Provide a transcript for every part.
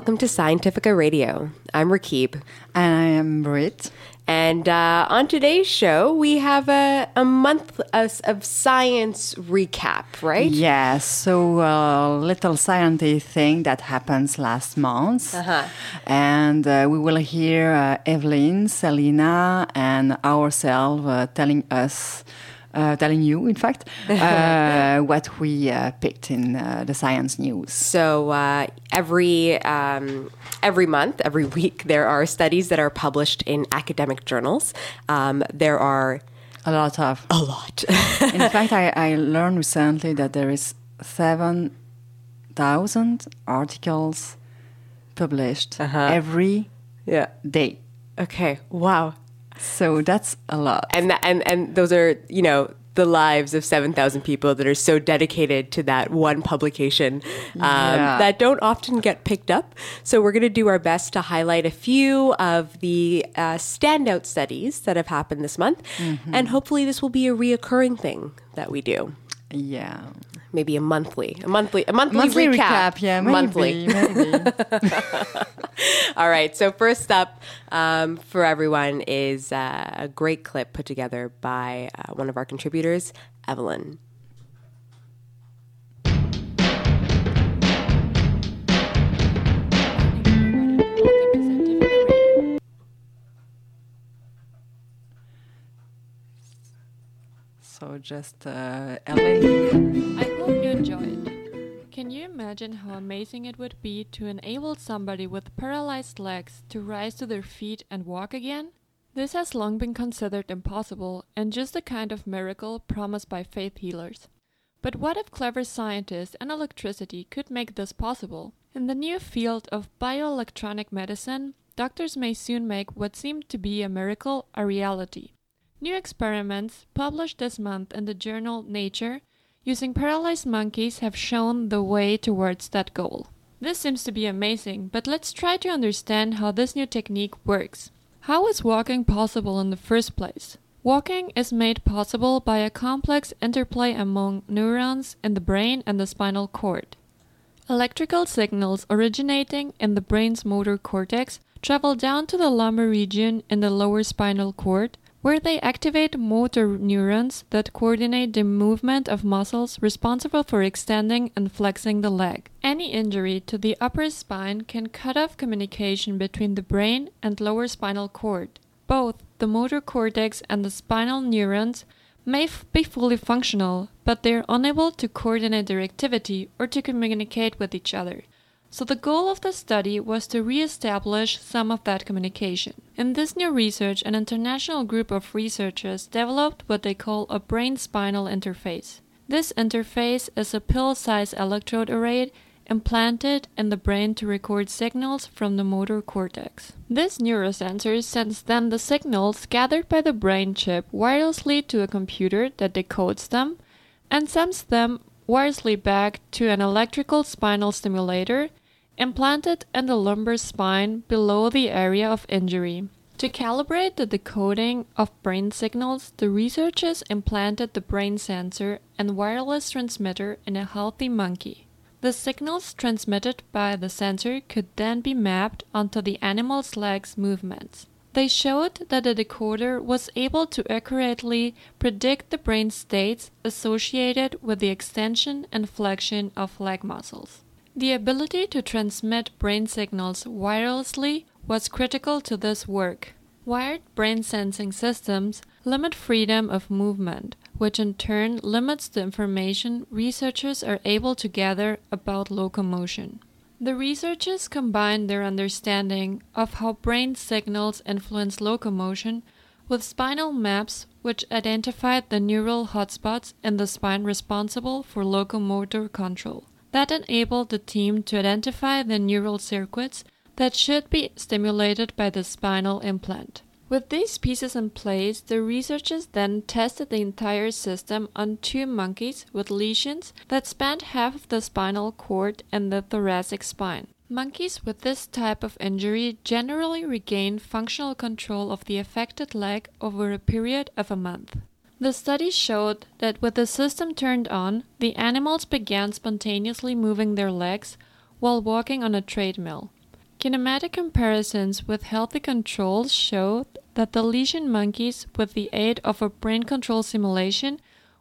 Welcome to Scientifica Radio. I'm Rakib. And I am Brit. And uh, on today's show, we have a, a month of, of science recap, right? Yes. So, a uh, little scientific thing that happens last month. Uh-huh. And uh, we will hear uh, Evelyn, Selina, and ourselves uh, telling us uh, telling you, in fact, uh, what we uh, picked in uh, the science news. So uh, every um, every month, every week, there are studies that are published in academic journals. Um, there are a lot of a lot. in fact, I, I learned recently that there is seven thousand articles published uh-huh. every yeah. day. Okay. Wow. So that's a lot. And that, and and those are you know the lives of 7,000 people that are so dedicated to that one publication um, yeah. that don't often get picked up. So, we're going to do our best to highlight a few of the uh, standout studies that have happened this month. Mm-hmm. And hopefully, this will be a reoccurring thing that we do. Yeah maybe a monthly, a monthly, a monthly, monthly recap. recap. Yeah, maybe, monthly. Maybe. All right. So first up um, for everyone is uh, a great clip put together by uh, one of our contributors, Evelyn. So just uh. I hope you enjoyed. It. Can you imagine how amazing it would be to enable somebody with paralyzed legs to rise to their feet and walk again? This has long been considered impossible and just the kind of miracle promised by faith healers. But what if clever scientists and electricity could make this possible? In the new field of bioelectronic medicine, doctors may soon make what seemed to be a miracle a reality. New experiments published this month in the journal Nature using paralyzed monkeys have shown the way towards that goal. This seems to be amazing, but let's try to understand how this new technique works. How is walking possible in the first place? Walking is made possible by a complex interplay among neurons in the brain and the spinal cord. Electrical signals originating in the brain's motor cortex travel down to the lumbar region in the lower spinal cord, where they activate motor neurons that coordinate the movement of muscles responsible for extending and flexing the leg. Any injury to the upper spine can cut off communication between the brain and lower spinal cord. Both the motor cortex and the spinal neurons may f- be fully functional, but they are unable to coordinate their activity or to communicate with each other. So the goal of the study was to re-establish some of that communication. In this new research, an international group of researchers developed what they call a brain-spinal interface. This interface is a pill-sized electrode array implanted in the brain to record signals from the motor cortex. This neurosensor sends then the signals gathered by the brain chip wirelessly to a computer that decodes them and sends them wirelessly back to an electrical spinal stimulator implanted in the lumbar spine below the area of injury. To calibrate the decoding of brain signals, the researchers implanted the brain sensor and wireless transmitter in a healthy monkey. The signals transmitted by the sensor could then be mapped onto the animal's legs movements. They showed that the decoder was able to accurately predict the brain states associated with the extension and flexion of leg muscles. The ability to transmit brain signals wirelessly was critical to this work. Wired brain sensing systems limit freedom of movement, which in turn limits the information researchers are able to gather about locomotion. The researchers combined their understanding of how brain signals influence locomotion with spinal maps which identified the neural hotspots in the spine responsible for locomotor control. That enabled the team to identify the neural circuits that should be stimulated by the spinal implant. With these pieces in place, the researchers then tested the entire system on two monkeys with lesions that spanned half of the spinal cord and the thoracic spine. Monkeys with this type of injury generally regain functional control of the affected leg over a period of a month. The study showed that with the system turned on, the animals began spontaneously moving their legs, while walking on a treadmill. Kinematic comparisons with healthy controls showed that the lesion monkeys, with the aid of a brain control simulation,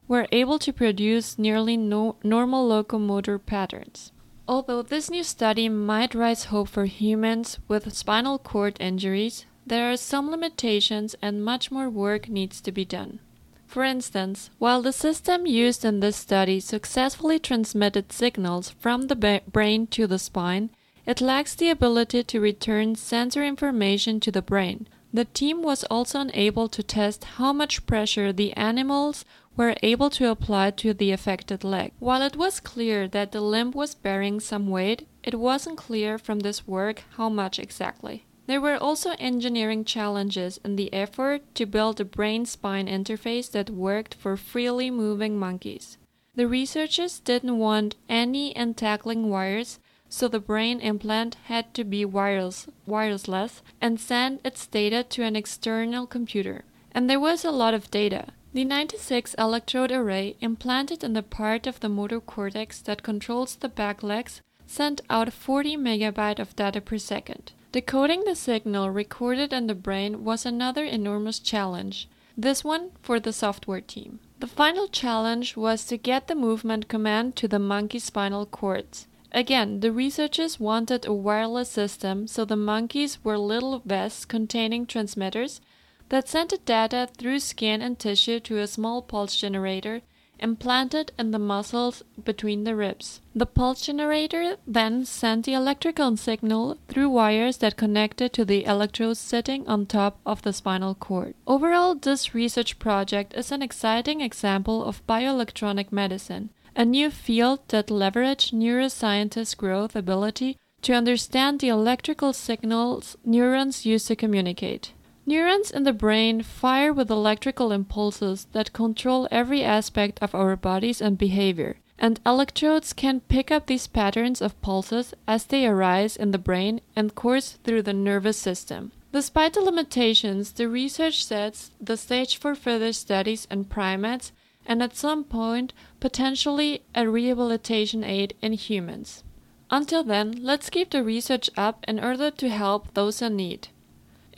were able to produce nearly no normal locomotor patterns. Although this new study might raise hope for humans with spinal cord injuries, there are some limitations and much more work needs to be done. For instance, while the system used in this study successfully transmitted signals from the brain to the spine, it lacks the ability to return sensor information to the brain. The team was also unable to test how much pressure the animals were able to apply to the affected leg. While it was clear that the limb was bearing some weight, it wasn't clear from this work how much exactly. There were also engineering challenges in the effort to build a brain spine interface that worked for freely moving monkeys. The researchers didn't want any entangling wires so the brain implant had to be wireless, wireless and send its data to an external computer. And there was a lot of data. The 96 electrode array implanted in the part of the motor cortex that controls the back legs sent out 40 megabyte of data per second. Decoding the signal recorded in the brain was another enormous challenge, this one for the software team. The final challenge was to get the movement command to the monkey spinal cords. Again, the researchers wanted a wireless system, so the monkeys were little vests containing transmitters that sent the data through skin and tissue to a small pulse generator implanted in the muscles between the ribs. The pulse generator then sent the electrical signal through wires that connected to the electrodes sitting on top of the spinal cord. Overall, this research project is an exciting example of bioelectronic medicine a new field that leverages neuroscientists' growth ability to understand the electrical signals neurons use to communicate. Neurons in the brain fire with electrical impulses that control every aspect of our bodies and behavior, and electrodes can pick up these patterns of pulses as they arise in the brain and course through the nervous system. Despite the limitations, the research sets the stage for further studies in primates and at some point, potentially a rehabilitation aid in humans. Until then, let's keep the research up in order to help those in need.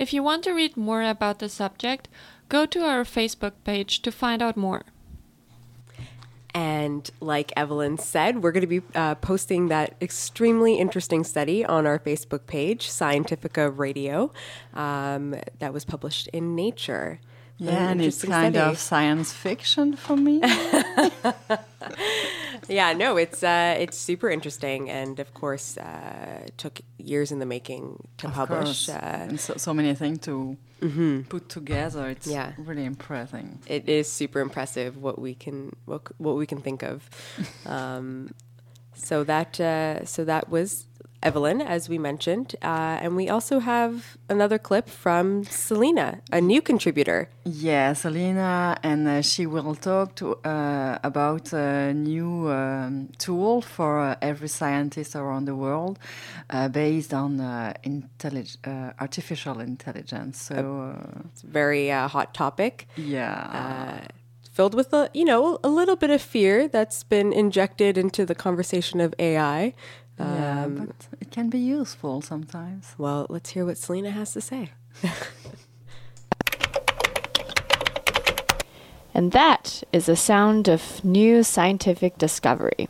If you want to read more about the subject, go to our Facebook page to find out more. And like Evelyn said, we're going to be uh, posting that extremely interesting study on our Facebook page, Scientifica Radio, um, that was published in Nature. Yeah, and it's kind study. of science fiction for me. yeah, no, it's uh, it's super interesting, and of course, uh, took years in the making to of publish. Uh, and so, so many things to mm-hmm. put together. It's yeah. really impressive. It is super impressive what we can what, what we can think of. um, so that uh, so that was Evelyn, as we mentioned. Uh, and we also have another clip from Selena, a new contributor. Yeah, Selena, and uh, she will talk to, uh, about a new um, tool for uh, every scientist around the world uh, based on uh, intellig- artificial intelligence. So it's a very hot topic. Yeah filled with a you know a little bit of fear that's been injected into the conversation of AI. Yeah, um, but it can be useful sometimes. Well, let's hear what Selena has to say. and that is the sound of new scientific discovery.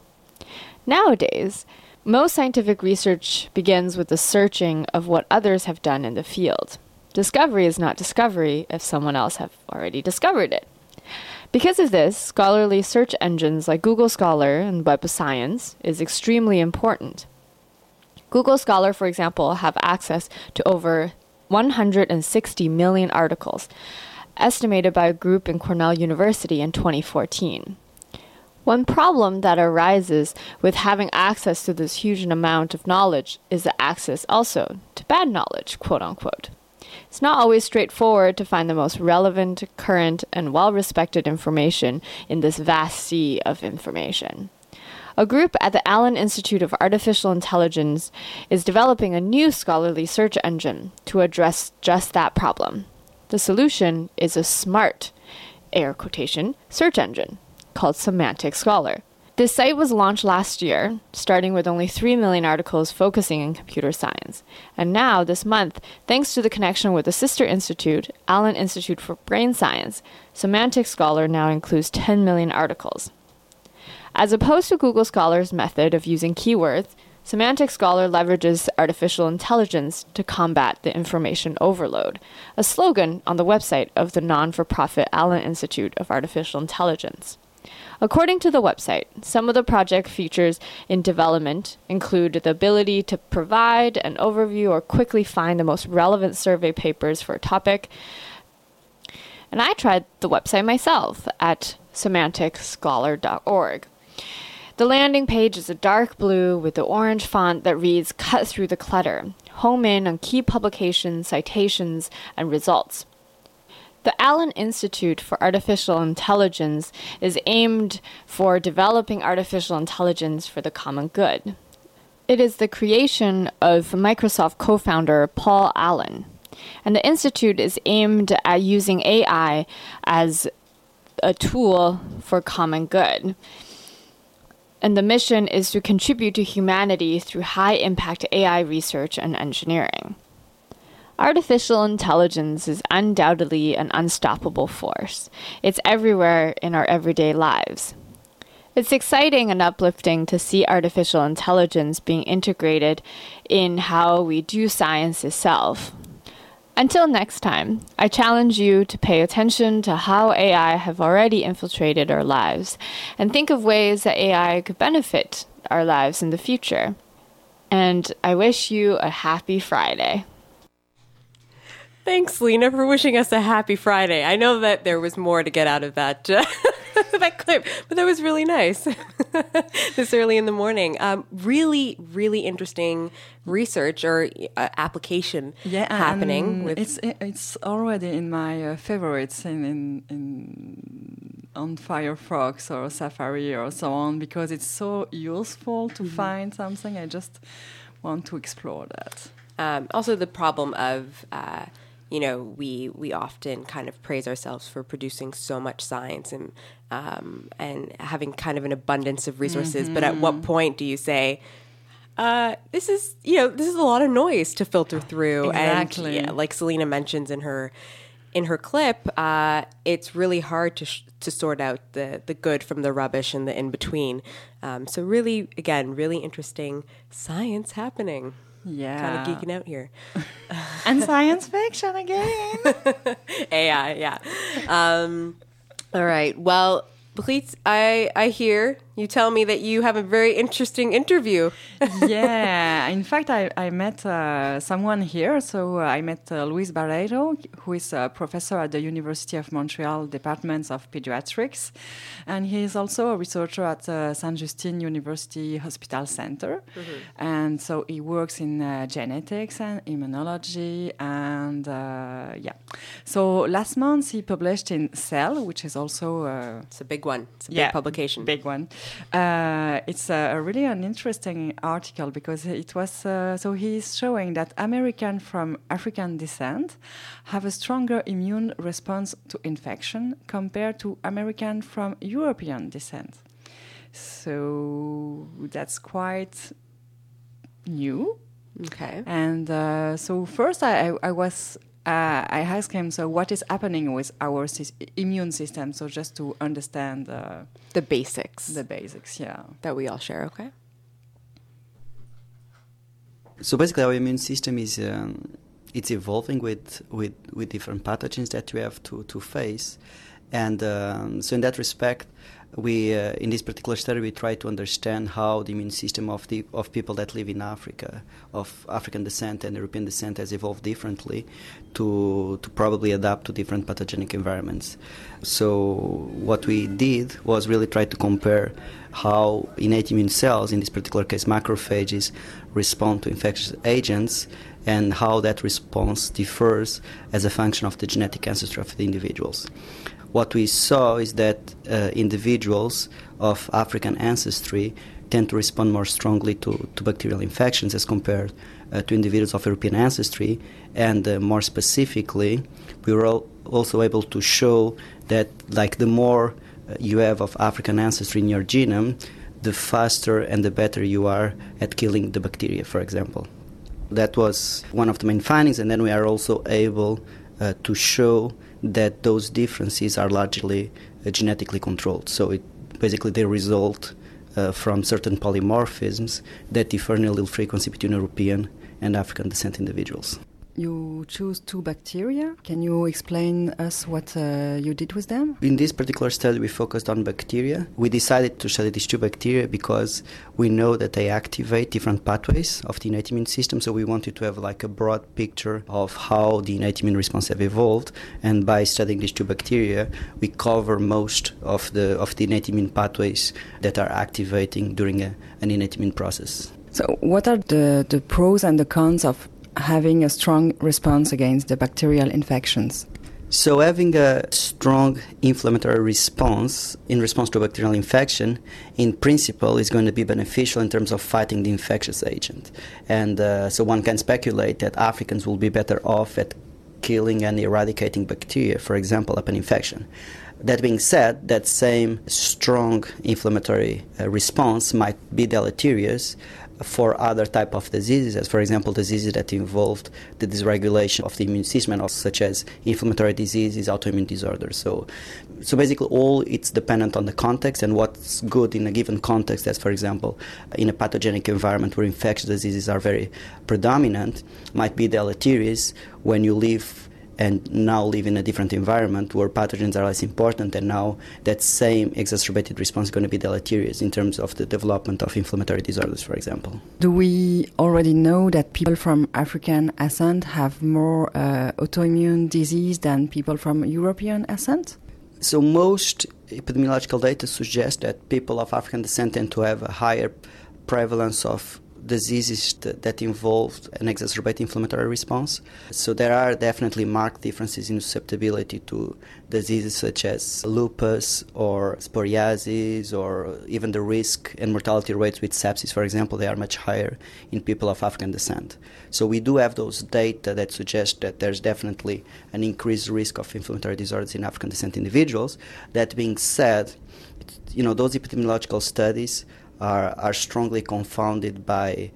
Nowadays, most scientific research begins with the searching of what others have done in the field. Discovery is not discovery if someone else have already discovered it. Because of this, scholarly search engines like Google Scholar and Web of Science is extremely important. Google Scholar, for example, have access to over 160 million articles, estimated by a group in Cornell University in 2014. One problem that arises with having access to this huge amount of knowledge is the access also to bad knowledge, quote unquote. It's not always straightforward to find the most relevant, current, and well respected information in this vast sea of information. A group at the Allen Institute of Artificial Intelligence is developing a new scholarly search engine to address just that problem. The solution is a smart, air quotation, search engine called Semantic Scholar. This site was launched last year, starting with only 3 million articles focusing on computer science. And now, this month, thanks to the connection with the sister institute, Allen Institute for Brain Science, Semantic Scholar now includes 10 million articles. As opposed to Google Scholar's method of using keywords, Semantic Scholar leverages artificial intelligence to combat the information overload, a slogan on the website of the non for profit Allen Institute of Artificial Intelligence. According to the website, some of the project features in development include the ability to provide an overview or quickly find the most relevant survey papers for a topic. And I tried the website myself at semanticscholar.org. The landing page is a dark blue with the orange font that reads Cut Through the Clutter. Home in on key publications, citations, and results. The Allen Institute for Artificial Intelligence is aimed for developing artificial intelligence for the common good. It is the creation of Microsoft co founder Paul Allen. And the Institute is aimed at using AI as a tool for common good. And the mission is to contribute to humanity through high impact AI research and engineering. Artificial intelligence is undoubtedly an unstoppable force. It's everywhere in our everyday lives. It's exciting and uplifting to see artificial intelligence being integrated in how we do science itself. Until next time, I challenge you to pay attention to how AI have already infiltrated our lives and think of ways that AI could benefit our lives in the future. And I wish you a happy Friday. Thanks, Lena, for wishing us a happy Friday. I know that there was more to get out of that uh, that clip, but that was really nice this early in the morning. Um, really, really interesting research or uh, application yeah, happening. With it's it's already in my uh, favorites in, in, in on Firefox or Safari or so on because it's so useful to mm-hmm. find something. I just want to explore that. Um, also, the problem of uh, you know, we we often kind of praise ourselves for producing so much science and um, and having kind of an abundance of resources. Mm-hmm. But at what mm-hmm. point do you say, uh, this is you know this is a lot of noise to filter through, exactly. and yeah, like Selena mentions in her in her clip, uh, it's really hard to sh- to sort out the the good from the rubbish and the in between. Um, so really, again, really interesting science happening. Yeah. Kind of geeking out here. and science fiction again. AI, yeah. Um, all right. Well, Please, I, I hear you tell me that you have a very interesting interview. yeah, in fact, I, I met uh, someone here. So uh, I met uh, Luis Barreiro, who is a professor at the University of Montreal Department of Pediatrics. And he is also a researcher at uh, Saint Justine University Hospital Center. Mm-hmm. And so he works in uh, genetics and immunology. And uh, yeah. So last month he published in Cell, which is also. it's a big one. It's a yeah, big publication. Big one. Uh, it's a, a, really an interesting article because it was uh, so he's showing that American from African descent have a stronger immune response to infection compared to American from European descent. So that's quite new. Okay. And uh, so first I, I was uh, I asked him, so what is happening with our immune system? So just to understand uh, the basics. The basics, yeah. That we all share, okay? So basically, our immune system is um, it's evolving with, with with different pathogens that we have to to face, and um, so in that respect, we uh, in this particular study we try to understand how the immune system of the of people that live in Africa of African descent and European descent has evolved differently to to probably adapt to different pathogenic environments. So what we did was really try to compare how innate immune cells, in this particular case macrophages, respond to infectious agents and how that response differs as a function of the genetic ancestry of the individuals what we saw is that uh, individuals of African ancestry tend to respond more strongly to, to bacterial infections as compared uh, to individuals of European ancestry. And uh, more specifically, we were also able to show that, like, the more uh, you have of African ancestry in your genome, the faster and the better you are at killing the bacteria, for example. That was one of the main findings, and then we are also able uh, to show that those differences are largely uh, genetically controlled. So it basically they result uh, from certain polymorphisms that differ in allele frequency between European and African descent individuals you choose two bacteria. Can you explain us what uh, you did with them? In this particular study, we focused on bacteria. We decided to study these two bacteria because we know that they activate different pathways of the innate immune system. So we wanted to have like a broad picture of how the innate immune response have evolved. And by studying these two bacteria, we cover most of the of the innate immune pathways that are activating during a, an innate immune process. So, what are the, the pros and the cons of having a strong response against the bacterial infections. So, having a strong inflammatory response in response to bacterial infection, in principle, is going to be beneficial in terms of fighting the infectious agent. And uh, so, one can speculate that Africans will be better off at killing and eradicating bacteria, for example, upon infection. That being said, that same strong inflammatory uh, response might be deleterious for other type of diseases, as for example diseases that involved the dysregulation of the immune system, such as inflammatory diseases, autoimmune disorders. So, so basically, all it's dependent on the context and what's good in a given context. As for example, in a pathogenic environment where infectious diseases are very predominant, might be deleterious when you live and now live in a different environment where pathogens are less important, and now that same exacerbated response is going to be deleterious in terms of the development of inflammatory disorders, for example. Do we already know that people from African ascent have more uh, autoimmune disease than people from European ascent? So, most epidemiological data suggest that people of African descent tend to have a higher prevalence of diseases that, involve an exacerbated inflammatory response. So there are definitely marked differences in susceptibility to diseases such as lupus or psoriasis or even the risk and mortality rates with sepsis, for example, they are much higher in people of African descent. So we do have those data that suggest that there's definitely an increased risk of inflammatory disorders in African descent individuals. That being said, you know, those epidemiological studies are, are strongly confounded by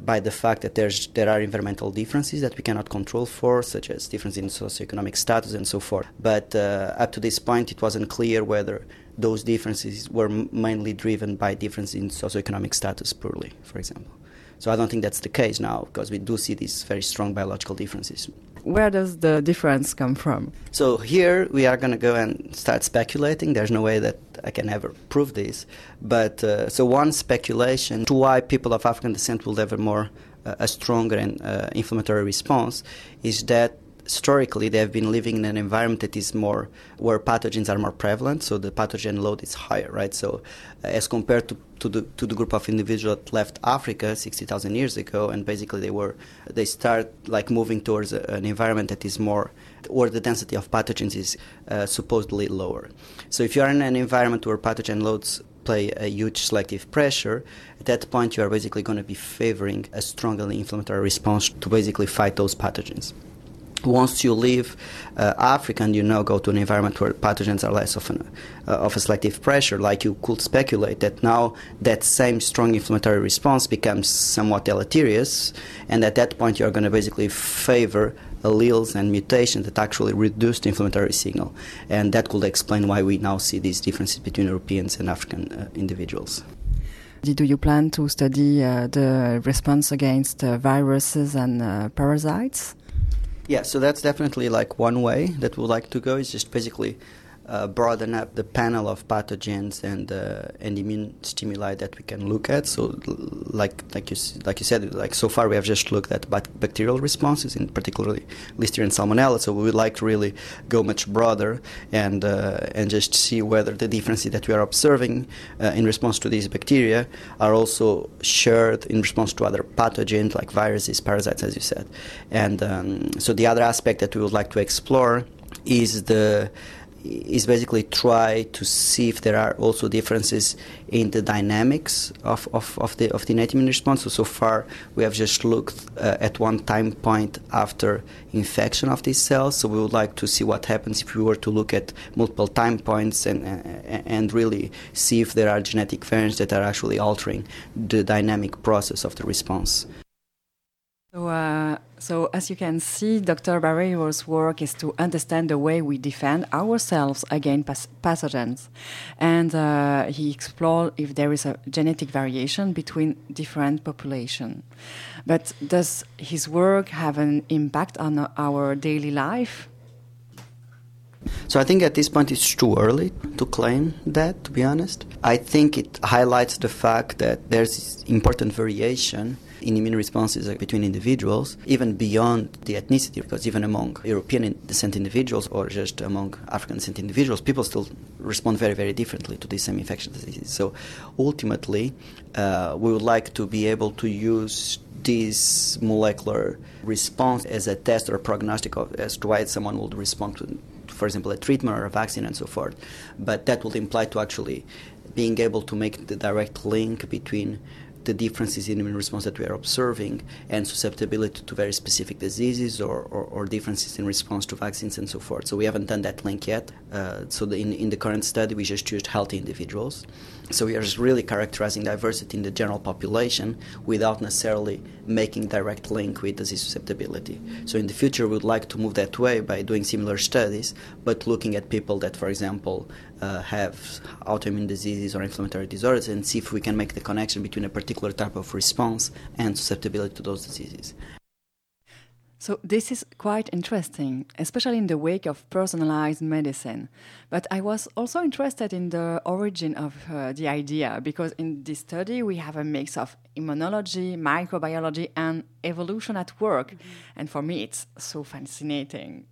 by the fact that there's there are environmental differences that we cannot control for, such as difference in socioeconomic status and so forth. But uh, up to this point, it wasn't clear whether those differences were mainly driven by difference in socioeconomic status purely, for example. So I don't think that's the case now because we do see these very strong biological differences. Where does the difference come from? So here we are going to go and start speculating. There's no way that I can ever prove this, but uh, so one speculation to why people of African descent will have a more uh, a stronger and uh, inflammatory response is that historically they have been living in an environment that is more where pathogens are more prevalent, so the pathogen load is higher, right? So, uh, as compared to, to the to the group of individuals that left Africa sixty thousand years ago, and basically they were they start like moving towards a, an environment that is more where the density of pathogens is uh, supposedly lower. So, if you are in an environment where pathogen loads play a huge selective pressure, at that point you are basically going to be favoring a strongly inflammatory response to basically fight those pathogens once you leave uh, Africa and you now go to an environment where pathogens are less of, an, uh, of a selective pressure, like you could speculate that now that same strong inflammatory response becomes somewhat deleterious, and at that point you're going to basically favor alleles and mutations that actually reduce the inflammatory signal. And that could explain why we now see these differences between Europeans and African uh, individuals. Do you plan to study uh, the response against uh, viruses and uh, parasites? Yeah, so that's definitely like one way that we'd like to go is just basically uh, broaden up the panel of pathogens and uh, and immune stimuli that we can look at. So, like like you like you said, like so far we have just looked at bacterial responses, in particularly Listeria and Salmonella. So we would like to really go much broader and uh, and just see whether the differences that we are observing uh, in response to these bacteria are also shared in response to other pathogens like viruses, parasites, as you said. And um, so the other aspect that we would like to explore is the is basically try to see if there are also differences in the dynamics of, of, of the of the immune response. So, so far, we have just looked uh, at one time point after infection of these cells. So we would like to see what happens if we were to look at multiple time points and and really see if there are genetic variants that are actually altering the dynamic process of the response. So, uh, so, as you can see, Dr. Barreiro's work is to understand the way we defend ourselves against pathogens. And uh, he explored if there is a genetic variation between different populations. But does his work have an impact on our daily life? So I think at this point it's too early to claim that, to be honest. I think it highlights the fact that there's important variation in immune responses between individuals, even beyond the ethnicity, because even among European descent individuals or just among African descent individuals, people still respond very, very differently to the same infectious diseases. So ultimately, uh, we would like to be able to use this molecular response as a test or a prognostic of, as to why someone would respond to, for example, a treatment or a vaccine and so forth. But that would imply to actually being able to make the direct link between the differences in immune response that we are observing and susceptibility to very specific diseases or, or, or differences in response to vaccines and so forth. So we haven't done that link yet. Uh, so the, in, in the current study, we just used healthy individuals. So we are just really characterizing diversity in the general population without necessarily making direct link with disease susceptibility. So in the future, we would like to move that way by doing similar studies, but looking at people that, for example, uh, have autoimmune diseases or inflammatory disorders and see if we can make the connection between a particular type of response and susceptibility to those diseases. So, this is quite interesting, especially in the wake of personalized medicine. But I was also interested in the origin of uh, the idea because in this study we have a mix of immunology, microbiology, and evolution at work. Mm -hmm. And for me, it's so fascinating.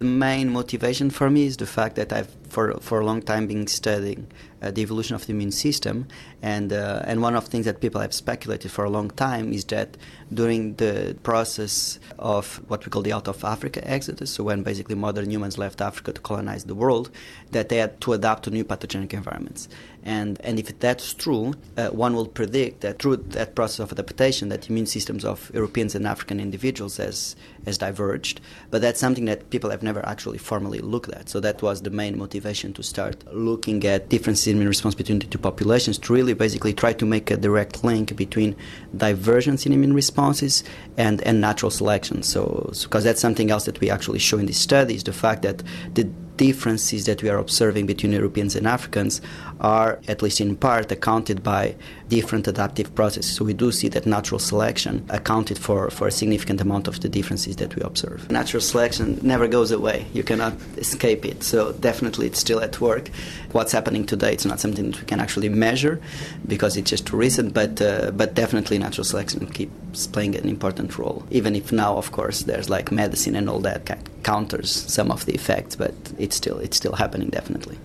The main motivation for me is the fact that I've for for a long time been studying uh, the evolution of the immune system, and uh, and one of the things that people have speculated for a long time is that during the process of what we call the out of Africa exodus, so when basically modern humans left Africa to colonize the world, that they had to adapt to new pathogenic environments, and and if that's true, uh, one will predict that through that process of adaptation, that immune systems of Europeans and African individuals has has diverged, but that's something that people have never actually formally looked at. So that was the main motivation to start looking at differences in immune response between the two populations to really basically try to make a direct link between divergence in immune responses and, and natural selection. So, because that's something else that we actually show in these studies, the fact that the differences that we are observing between Europeans and Africans are, at least in part, accounted by different adaptive processes. So we do see that natural selection accounted for, for a significant amount of the differences that we observe. Natural selection never goes away. You cannot escape it. So definitely it's still at work. What's happening today, it's not something that we can actually measure because it's just too recent, but, uh, but definitely natural selection keeps playing an important role. Even if now, of course, there's like medicine and all that counters some of the effects, but it's still it's still happening definitely.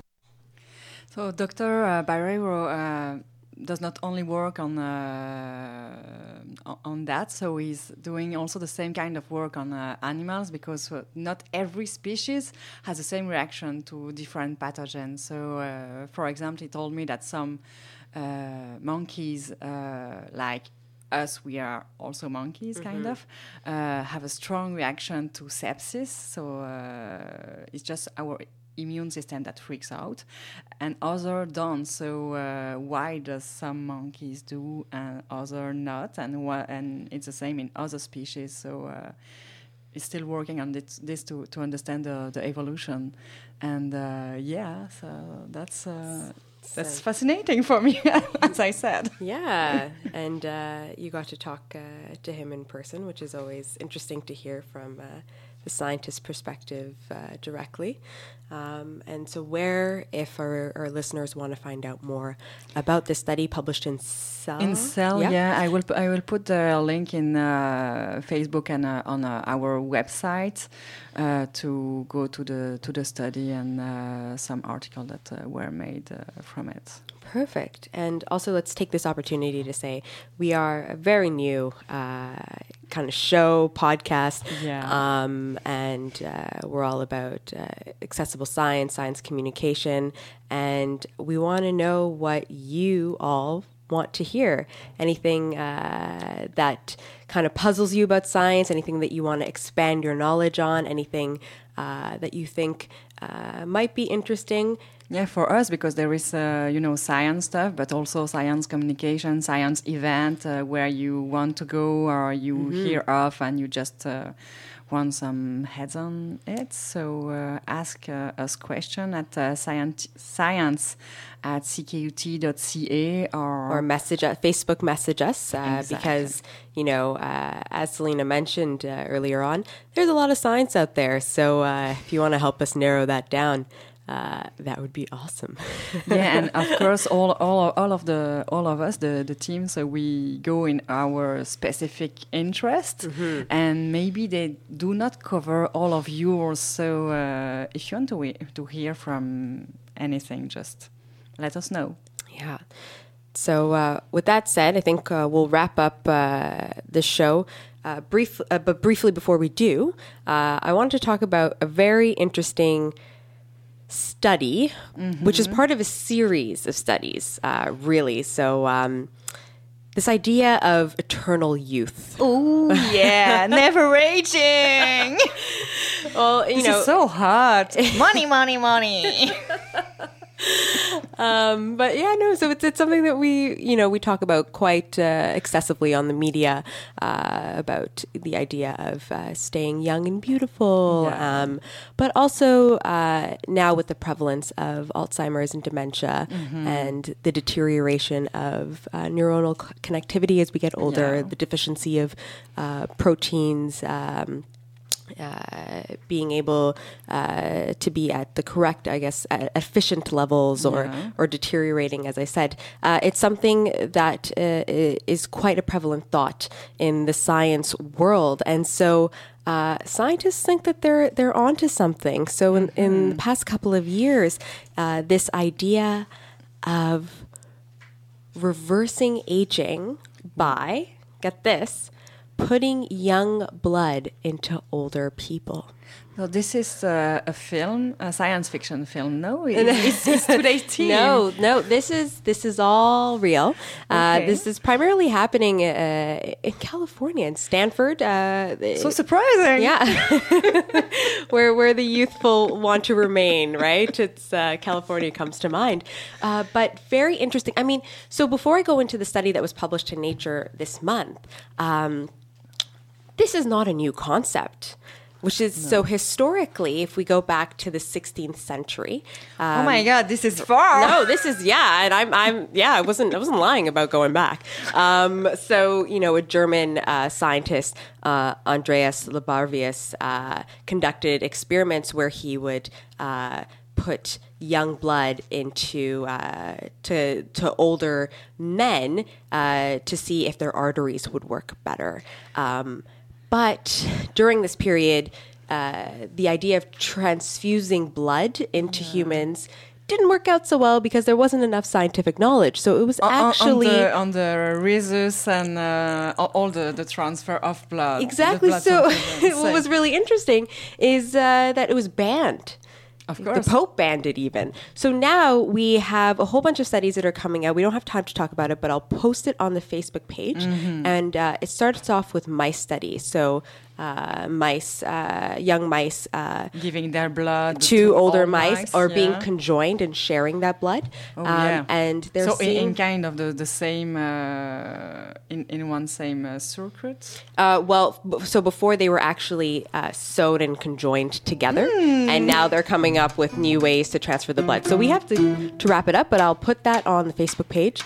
So Dr. Uh, Barreiro uh, does not only work on uh, on that, so he's doing also the same kind of work on uh, animals because uh, not every species has the same reaction to different pathogens. So, uh, for example, he told me that some monkeys like us, we are also monkeys, mm-hmm. kind of, uh, have a strong reaction to sepsis. So uh, it's just our immune system that freaks out, and other don't. So uh, why does some monkeys do and other not? And wh- and it's the same in other species. So uh, it's still working on this, this to to understand the, the evolution, and uh, yeah, so that's uh, that's so. fascinating for me, as I said. Yeah, and uh, you got to talk uh, to him in person, which is always interesting to hear from uh, the scientist perspective uh, directly. Um, and so, where, if our, our, listeners want to find out more about this study published in Cell, in Cell, yeah, yeah I will I will put the link in uh, Facebook and uh, on uh, our website uh, to go to the to the study and uh, some articles that were made from it. Perfect. And also, let's take this opportunity to say we are a very new kind of show podcast. Yeah. Um, and uh, we're all about uh, accessible science, science communication, and we want to know what you all want to hear. Anything uh, that kind of puzzles you about science, anything that you want to expand your knowledge on, anything uh, that you think uh, might be interesting. Yeah, for us because there is uh, you know science stuff, but also science communication, science event uh, where you want to go or you mm-hmm. hear of and you just uh, want some heads on it. So uh, ask uh, us question at uh, science science at ckut.ca or or message us, Facebook message us exactly. because you know as Selena mentioned earlier on, there's a lot of science out there. So if you want to help us narrow that down uh, that would be awesome. yeah, and of course, all, all, all of the all of us, the the team, so we go in our specific interest, mm-hmm. and maybe they do not cover all of yours. So uh, if you want to to hear from anything, just let us know. Yeah. So uh, with that said, I think uh, we'll wrap up uh, the show. Uh, brief, but briefly before we do, I wanted to talk about a very interesting study, mm-hmm. which is part of a series of studies, uh, really. So, um, this idea of eternal youth. Oh yeah, never aging. well, you this know, so hot. money, money, money. um, but yeah, no. So it's it's something that we you know we talk about quite uh, excessively on the media uh, about the idea of uh, staying young and beautiful, yeah. um, but also uh, now with the prevalence of Alzheimer's and dementia mm-hmm. and the deterioration of uh, neuronal connectivity as we get older, yeah. the deficiency of uh, proteins. Um, uh, being able uh, to be at the correct, I guess, efficient levels or, yeah. or deteriorating, as I said. Uh, it's something that uh, is quite a prevalent thought in the science world. And so uh, scientists think that they're, they're onto something. So in, mm-hmm. in the past couple of years, this idea of reversing aging by, get this, putting young blood into older people. So this is uh, a film, a science fiction film. No, it's, it's today's team. no, no, this is this is all real. Uh, okay. This is primarily happening uh, in California, in Stanford. Uh, so surprising. Yeah, where where the youthful want to remain. Right, it's uh, California comes to mind. Uh, but very interesting. I mean, so before I go into the study that was published in Nature this month. Um, this is not a new concept which is no. so historically, if we go back to the 16th century. Um, oh my um, God, this is far. No, this is yeah, and I'm I'm yeah, I wasn't I wasn't lying about going back. Um, so you know, a German uh, scientist, uh, Andreas Libavius, uh, conducted experiments where he would uh, put young blood into uh, to to older men uh, to see if their arteries would work better. Um, but during this period, uh, the idea of transfusing blood into yeah. humans didn't work out so well because there wasn't enough scientific knowledge. So it was actually on the, on the rhesus and uh, all the, the transfer of blood. Exactly. Blood so what was really interesting is uh, that it was banned. Of course. The Pope banned it even. So now we have a whole bunch of studies that are coming out. We don't have time to talk about it, but I'll post it on the Facebook page. Mm-hmm. And uh, it starts off with my study. So uh, mice, uh, young mice, uh, giving their blood to, to older mice, mice, or yeah. being conjoined and sharing that blood. Oh, um, yeah. And they're so in, in, kind of the, the same uh, in in one same uh, circuit. Uh, well, b- so before they were actually sewed and conjoined together, mm. and now they're coming up with new ways to transfer the blood. So we have to to wrap it up, but I'll put that on the Facebook page.